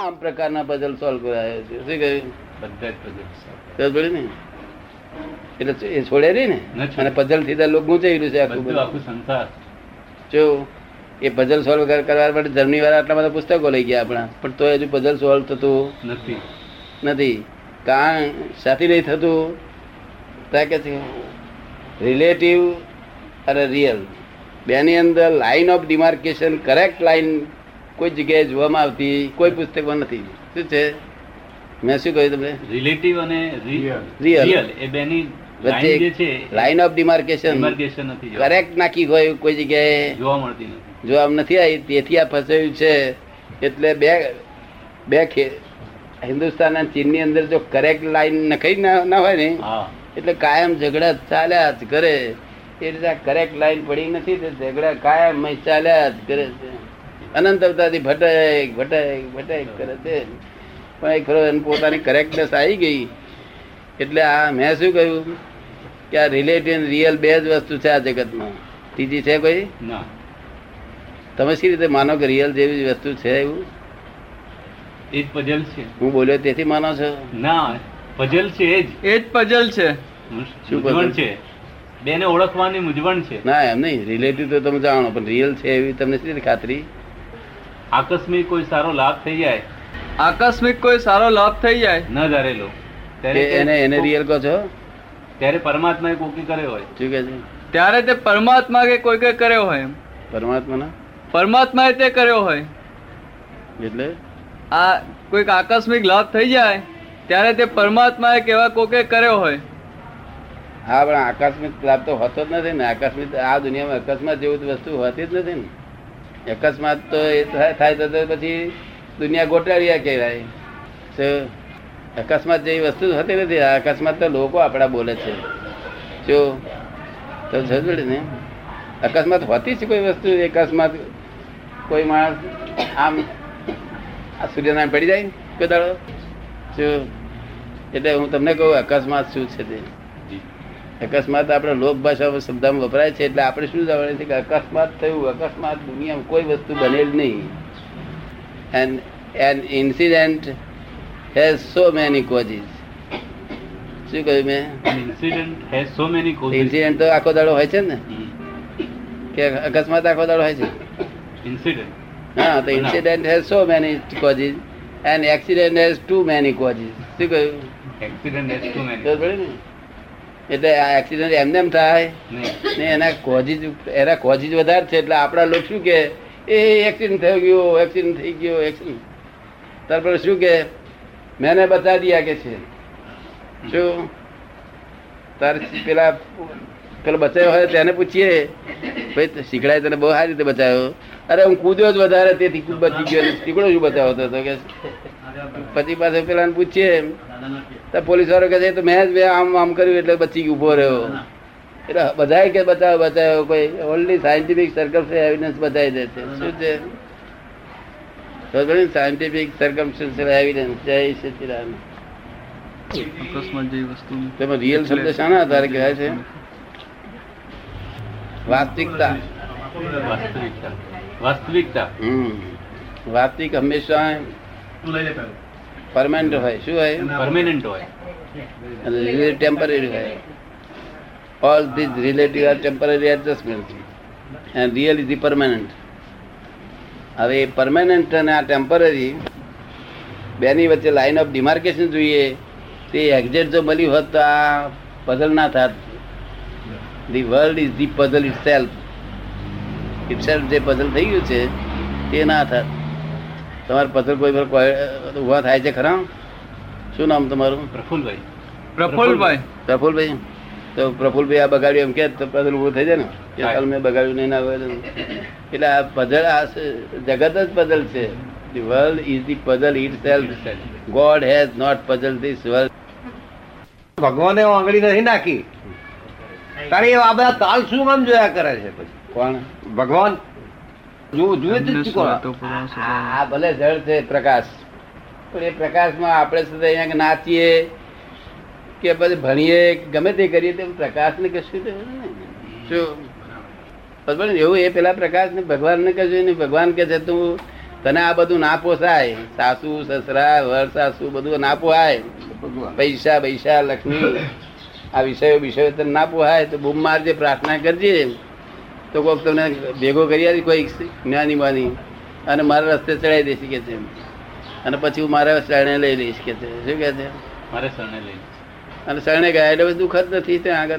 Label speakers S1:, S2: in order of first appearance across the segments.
S1: આમ પ્રકારના puzzle solve કરાયો છે. શું કહ્યું?
S2: બધા જ પઝલ
S1: ને એટલે એ છોડે નહીં ને? અને પઝલથી લોકો ગુંચાયેલું છે આખું.
S2: આખું સંસાર.
S1: જો એ પઝલ સોલ્વ કરવા માટે જર્મની વાળા આટલા બધા પુસ્તકો લઈ ગયા આપણા. પણ તો હજુ પઝલ સોલ્વ થતું
S2: નથી.
S1: નથી. કારણ સાથી નહીં થતું. ત્યાં કે છે રિલેટિવ અને રિયલ બેની અંદર line of demarcation correct line કોઈ જગ્યાએ જોવામાં આવતી કોઈ પુસ્તકમાં નથી. શું છે? મેં શું કહ્યું તમને?
S2: રિલેટિવ અને રિયલ એ બેની
S1: વચ્ચે
S2: લાઈન જે છે
S1: લાઈન ઓફ ડિમાર્કેશન કરેક્ટ નાખી હોય કોઈ જગ્યાએ.
S2: જોવા મળતી નથી.
S1: જોવા નથી આવી તેથી આ ફસાયું છે. એટલે બે બે ખે- હિન્દુસ્તાન અને ચીનની અંદર જો કરેક્ટ લાઈન નખાઈ ના ના હોય ને એટલે કાયમ ઝઘડા ચાલ્યા જ કરે. એ રીતે કરેક્ટ લાઈન પડી નથી તે ઝઘડા કાયમ ચાલ્યા જ કરે છે. અનંત અવતારથી ભટક ભટક ભટક કરે છે. પણ એક ખરો એને પોતાની કરેક્ટનેસ આવી ગઈ. એટલે આ મેં શું કહ્યું? કે આ રિલેટિવ રિયલ બે જ વસ્તુ છે આ જગતમાં. ત્રીજી છે કોઈ? તમે શી રીતે માનો કે રિયલ જેવી વસ્તુ છે એવું?
S2: એ જ પઝલ છે.
S1: હું બોલ્યો તેથી માનો છો?
S2: ના પઝલ છે એ જ.
S3: એ જ પઝલ છે.
S1: શું પઝલ
S2: છે. બેને ઓળખવાની મૂંઝવણ છે.
S1: ના એમ નહીં. રિલેટિવ તો તમે જાણો પણ રિયલ છે એવી તમને શી ખાતરી?
S2: આકસ્મિક કોઈ સારો લાભ થઈ જાય?
S3: આકસ્મિક કોઈ સારો લાભ થઈ જાય?
S2: ન ધારેલો
S1: એને એને રિયલ કહો છો?
S2: ત્યારે પરમાત્માએ કોકી કર્યો હોય.
S1: ઠીક છે.
S3: ત્યારે તે પરમાત્મા કે કોઈ કે કર્યો હોય એમ.
S1: પરમાત્માના?
S3: પરમાત્માએ તે કર્યો હોય.
S1: એટલે?
S3: આ કોઈક આકસ્મિક લાભ થઈ જાય ત્યારે તે પરમાત્માએ કેવા કોકે કર્યો હોય.
S1: હા પણ આકસ્મિક લાભ તો હોતો જ નથી ને. આકસ્મિક આ દુનિયામાં અકસ્માત જેવું વસ્તુ હોતી જ નથી ને. અકસ્માત તો એ થાય તો પછી દુનિયા ગોટાળિયા કહેવાય. તો અકસ્માત જેવી વસ્તુ હતી નથી. અકસ્માત તો લોકો આપણા બોલે છે. જો તો સમજે ને. અકસ્માત હોતી છે કોઈ વસ્તુ. અકસ્માત કોઈ માણસ આમ આ સૂર્યનારાયણ પડી જાય કોઈ દાડો. જો એટલે હું તમને કહું અકસ્માત શું છે તે. અકસ્માત આપણે લોક ભાષામાં શબ્દમાં વપરાય છે એટલે આપણે શું જાણવાનું છે કે અકસ્માત થયું અકસ્માત દુનિયામાં કોઈ વસ્તુ બનેલ નહીં. And an incident has so many causes શું કહ્યું મેં?
S2: Incident has so many causes
S1: incident તો આખો દાડો હોય છે ને? કે અકસ્માત આખો દાડો હોય છે?
S2: ઇન્સિડન્ટ
S1: હા તો incident has so many causes and accident has too many causes શું કહ્યું?
S2: એક્સિડન્ટ હેઝ ટુ મેની
S1: એટલે આ એક્સિડન્ટ એમને એમ થાય? ને એના કોઝિસ એના કોઝિસ વધારે છે એટલે આપણા લોકો શું કે એ એક્સિડન્ટ થઈ ગયો એક્સિડન્ટ થઈ ગયો એક્સિડન્ટ તારપર શું કે મેને બતા દિયા કે છે. શું તાર પેલા પેલો બચાવ્યો હોય તેને પૂછીએ ભાઈ શીખડાય તને બહુ સારી રીતે બચાવ્યો અરે હું કૂદ્યો જ વધારે તેથી કૂદ બચી ગયો. શીખડો શું બચાવતો હતો? કે પછી પાસે પેલા પૂછીએ તો પોલીસ વાળો કહે છે તો મેં જ આમ આમ કર્યું એટલે બચી ઊભો રહ્યો. એટલે બધાય કે બતાવો બતાવ્યો કોઈ ઓનલી સાયન્ટિફિક સર્કમ એવિડન્સ બતાવી દે છે. શું છે? સાયન્ટિફિક સર્કમસ્ટન્શિયલ એવિડન્સ જય
S3: વસ્તુ
S1: તેમાં રિયલ શબ્દ શાના આધારે કહેવાય છે? વાસ્તવિકતા.
S2: વાસ્તવિકતા. વાસ્તવિકતા.
S1: હમ. વાસ્તવિક હંમેશા પરમાનન્ટ હોય. શું હોય?
S2: પરમેનન્ટ હોય.
S1: અને ટેમ્પરરી હોય. All this relative are temporary adjustment and real is the permanent હવે એ પરમાનન્ટ અને આ ટેમ્પરરી બેની વચ્ચે લાઈન ઓફ ડિમાર્કેશન જોઈએ. તે એક્ઝેક્ટ જો મળ્યું હોત તો આ પઝલ ના થાત. The world is the puzzle itself itself જે પઝલ થઈ ગયું છે તે ના થાત. તમારે પઝલ કોઈ પર ઊભા થાય છે ખરા? શું નામ તમારું?
S2: પ્રફુલભાઈ.
S3: પ્રફુલભાઈ.
S1: પ્રફુલભાઈ? તો પ્રફુલભાઈ આ બગાડ્યું એમ કે તો ઉભું થઈ જાય ને? કે કાલ મેં બગાડ્યું નહીં ના એટલે આ પઝલ આ જગત જ પઝલ છે. The world is the puzzle itself God has not puzzle this world
S4: ભગવાને આંગળી નથી નાખી. તારે આ બધા તાલ શું કામ જોયા કરે છે પછી?
S1: કોણ?
S4: ભગવાન જુઓ જુએ જ
S3: પુરાવો
S1: આ ભલે જળ છે પ્રકાશ. પણ એ પ્રકાશમાં આપણે અહીંયા નાચીએ કે પછી ભણીએ ગમે તે કરીએ તો પ્રકાશ ને કશું તો નહીં. શું એવું એ પેલા પ્રકાશ ને ભગવાન ને કશું નહીં. ભગવાન કે છે તું તને આ બધું ના પોસાય. સાસુ સસરા વર સાસુ બધું ના પોહાય. પૈસા પૈસા લક્ષ્મી આ વિષયો વિષયો તને ના પોહાય. તો બૂમ મારજે પ્રાર્થના કરજે. તો કોઈક તમને ભેગો કરી આપી કોઈ જ્ઞાની માની અને મારા રસ્તે ચડાવી દઈશ કે છે અને પછી હું મારા શરણે લઈ લઈશ કે છે. શું કે છે?
S2: મારે શરણે લઈ
S1: અને શરણે ગયા એટલે બધું દુઃખ જ નથી ત્યાં આગળ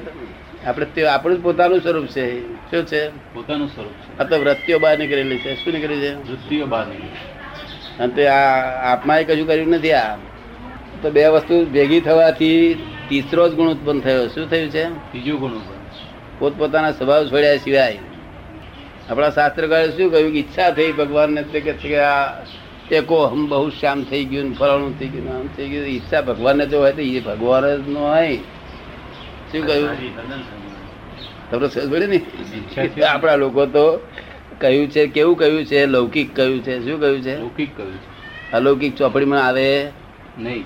S1: આપણે તે આપણું જ પોતાનું સ્વરૂપ છે. શું છે?
S2: પોતાનું સ્વરૂપ છે.
S1: આ તો વૃત્તિઓ બહાર નીકળેલી છે. શું નીકળી છે?
S2: વૃત્તિઓ બહાર નીકળી.
S1: અને તે આ આત્માએ કશું કર્યું નથી આ. તો બે વસ્તુ ભેગી થવાથી તીસરો જ ગુણ ઉત્પન્ન થયો. શું થયું છે?
S2: ત્રીજું ગુણ ઉપર
S1: પોતપોતાના સ્વભાવ છોડ્યા સિવાય. આપણા શાસ્ત્રકારે શું કહ્યું? કે ઈચ્છા થઈ ભગવાનને તે કે છે કે આ એકો હમ બહુ શ્યામ થઈ ગયું ને ફલાણું થઈ ગયું આમ થઈ ગયું. ઈચ્છા ભગવાનને જો હોય તો એ ભગવાન જ ન હોય. શું કહ્યું? તમને સમજ પડી ને? આપણા લોકો તો કહ્યું છે કેવું કહ્યું છે? લૌકિક કહ્યું છે. શું કહ્યું છે?
S2: લૌકિક કહ્યું છે.
S1: અલૌકિક ચોપડીમાં આવે?
S2: નહીં.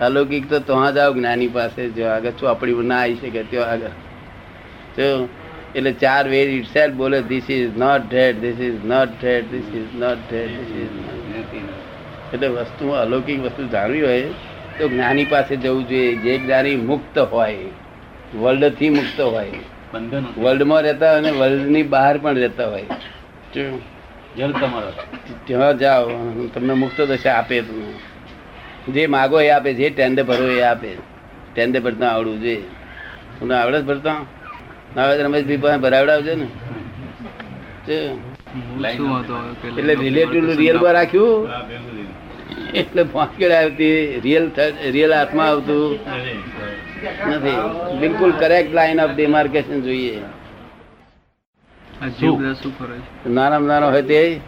S1: અલૌકિક તો ત્યાં જાઓ જ્ઞાની પાસે જો આગળ ચોપડીમાં ના આવી શકે ત્યાં આગળ. જો એટલે ચાર વેર ઇટ બોલે this is not dead this is not dead this is not dead this is. એટલે વસ્તુ અલૌકિક વસ્તુ જાણવી હોય તો જ્ઞાની પાસે જવું જોઈએ. જે જ્ઞાની મુક્ત હોય વર્લ્ડથી મુક્ત હોય વર્લ્ડમાં રહેતા અને વર્લ્ડની બહાર પણ રહેતા હોય. ત્યાં જાઓ તમને મુક્ત દશા આપે તમને. જે માગો એ આપે જે ટેન્ડે ભરો એ આપે. ટેન્ડે ભરતા આવડવું જોઈએ. તમને આવડે જ ભરતા? ના રમેશભાઈ પાસે ભરાવડાવજો ને. જો.
S3: શું હતો કે
S1: એટલે રિલેટિવ રિયલમાં રાખ્યું. એટલે ફોંકેડ આવતી રિયલ રિયલ હાથમાં આવતું. નથી. બિલકુલ કરેક્ટ લાઈન ઓફ ડિમાર્કેશન જોઈએ. નાના નાનો હોય તે.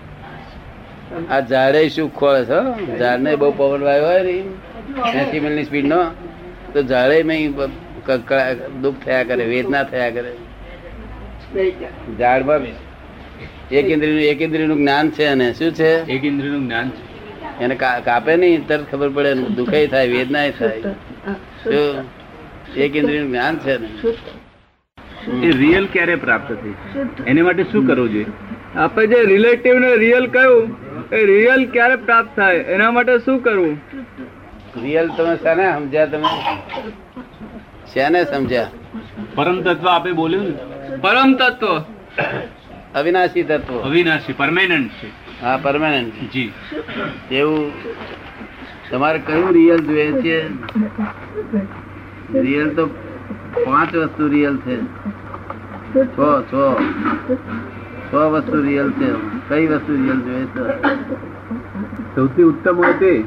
S1: આ ઝાડે શું ખોળે છે? ઝાડને બહુ પવન વાયો હોય ને એસી મિલની સ્પીડ નો. તો ઝાડે મેં દુઃખ થયા કરે વેદના થયા કરે. ઝાડમાં એક ઇન્દ્રિયનું એક ઇન્દ્રિયનું જ્ઞાન છે અને શું છે?
S2: એક ઇન્દ્રિયનું જ્ઞાન છે.
S1: એને કાપે નહીં તરત ખબર પડે ને થાય વેદના થાય. શું એક ઇન્દ્રિયનું જ્ઞાન છે ને.
S5: એ રિયલ ક્યારે પ્રાપ્ત થઈ? એને માટે શું કરવું જોઈએ?
S3: આપણે જે રિલેટિવ ને રિયલ કહ્યું એ રિયલ ક્યારે પ્રાપ્ત થાય? એના માટે શું કરવું?
S1: રિયલ તમે શાને સમજ્યા તમે? શાને સમજ્યા?
S2: પરમ તત્વ આપે બોલ્યું ને?
S3: પરમ તત્વ.
S1: અવિનાશી તત્વ.
S2: અવિનાશી પરમેનન્ટ છે.
S1: હા પરમેનન્ટ.
S2: જી.
S1: એવું તમારે કયું રિયલ જોઈએ છે? રિયલ તો પાંચ વસ્તુ રિયલ છે. છ છ. છ વસ્તુ રિયલ છે. કઈ વસ્તુ રિયલ જોઈએ છે?
S5: સૌથી ઉત્તમ હોય તે?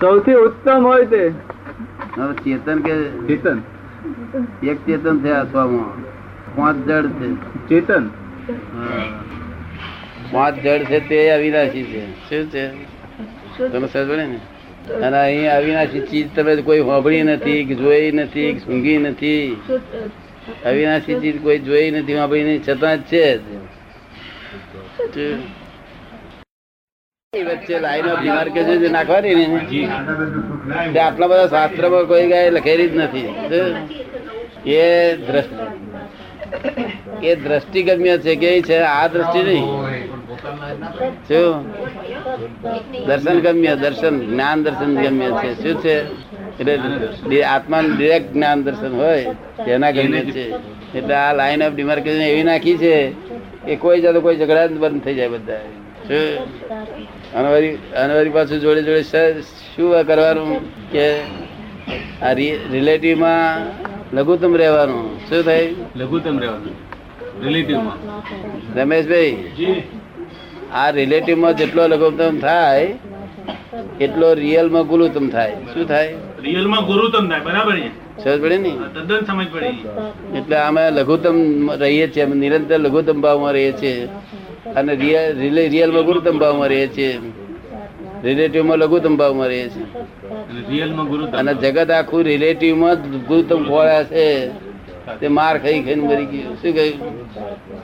S3: સૌથી ઉત્તમ હોય તે?
S1: ચેતન કે
S5: ચેતન?
S1: એક ચેતન છે આત્મામાં પાંચ જડ છે.
S5: ચેતન?
S1: હા. પાંચ જડ છે તે અવિનાશી છે. શું છે? તમે સમજ ને? અને અહીં અવિનાશી ચીજ તમે કોઈ હોભળી નથી કે જોઈ નથી કે સૂંઘી નથી. અવિનાશી ચીજ કોઈ જોઈ નથી હોભળી નહીં છતાં જ છે વચ્ચે લાઈન ઓફ ડિમાર્કેશન જે નાખવાની ને. તે આટલા બધા શાસ્ત્રમાં કોઈ ગાય લખેલી જ નથી. એ દ્રષ્ટિ, એ દ્રષ્ટિગમ્ય છે કે છે? આ દ્રષ્ટિ નહીં. શું? દર્શન ગમ્ય, દર્શન, જ્ઞાન દર્શન ગમ્ય છે. શું છે? એટલે આત્મા આત્માનું ડિરેક્ટ જ્ઞાન દર્શન હોય, તેના ગમ્ય છે. એટલે આ લાઈન ઓફ ડિમાર્કેશન એવી નાખી છે કે કોઈ જાતો કોઈ ઝઘડા બંધ થઈ જાય બધા શું અને વળી પાછું જોડે જોડે શું કરવાનું? કે આ રિલેટિવમાં લઘુત્તમ રહેવાનું? શું થાય?
S2: લઘુત્તમ રહેવાનું. રિલેટિવમાં.
S1: રમેશભાઈ આ રિલેટિવમાં જેટલો લઘુત્તમ થાય એટલો રિયલમાં ગુલુત્તમ થાય. શું થાય?
S6: રિયલમાં ગુરુત્તમ થાય બરાબર
S1: સમજ પડે ને?
S6: તદ્દન સમજ પડી.
S1: એટલે અમે લઘુત્તમ રહીએ છીએ નિરંતર લઘુત્તમ ભાવમાં રહીએ છીએ. અને રિયલ રિયલમાં ગુરુત્તમ ભાવમાં રહીએ છીએ રિલેટિવમાં લઘુત્તમ ભાવમાં રહીએ છીએ
S2: અને રિયલમાં ગુરુ
S1: અને જગત આખું રિલેટિવમાં જ ગુરુત્તમ ખોળ્યા છે. તે માર ખાઈ ખાઈને મરી ગયું. શું કહ્યું?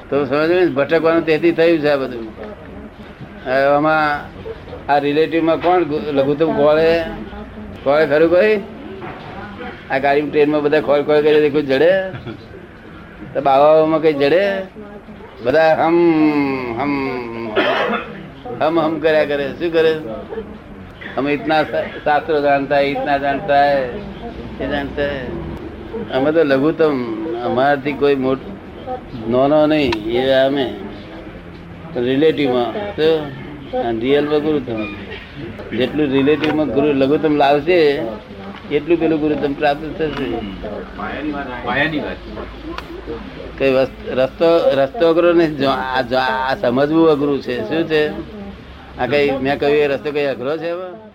S1: તો સમજ ભટકવાનું તેથી થયું છે આ બધું. આમાં આ રિલેટિવમાં કોણ લઘુત્તમ ખોળે ખોળે ખરું કોઈ? આ ગાડી ટ્રેનમાં બધા ખોળ ખોળ કરી કોઈ જડે? તો બાવામાં કઈ જડે? બધા હમ હમ હમ હમ કર્યા કરે, શું કરે? અમે ઇતના શાસ્ત્રો જાણતા ઇતના જાણતા, એ જાણતા. અમે તો લઘુત્તમ, અમારાથી કોઈ મોટ, નાનો નહીં, એ અમે રિલેટિવમાં, તો રિયલમાં ગુરુ તમે જેટલું રિલેટિવમાં ગુરુ લઘુત્તમ લાવશે એટલું પેલું ગુરુત્તમ પ્રાપ્ત થશે? કઈ રસ્તો રસ્તો અઘરો નહીં આ આ સમજવું અઘરું છે. શું છે? આ કઈ મેં કહ્યું એ રસ્તો કઈ અઘરો છે હવે?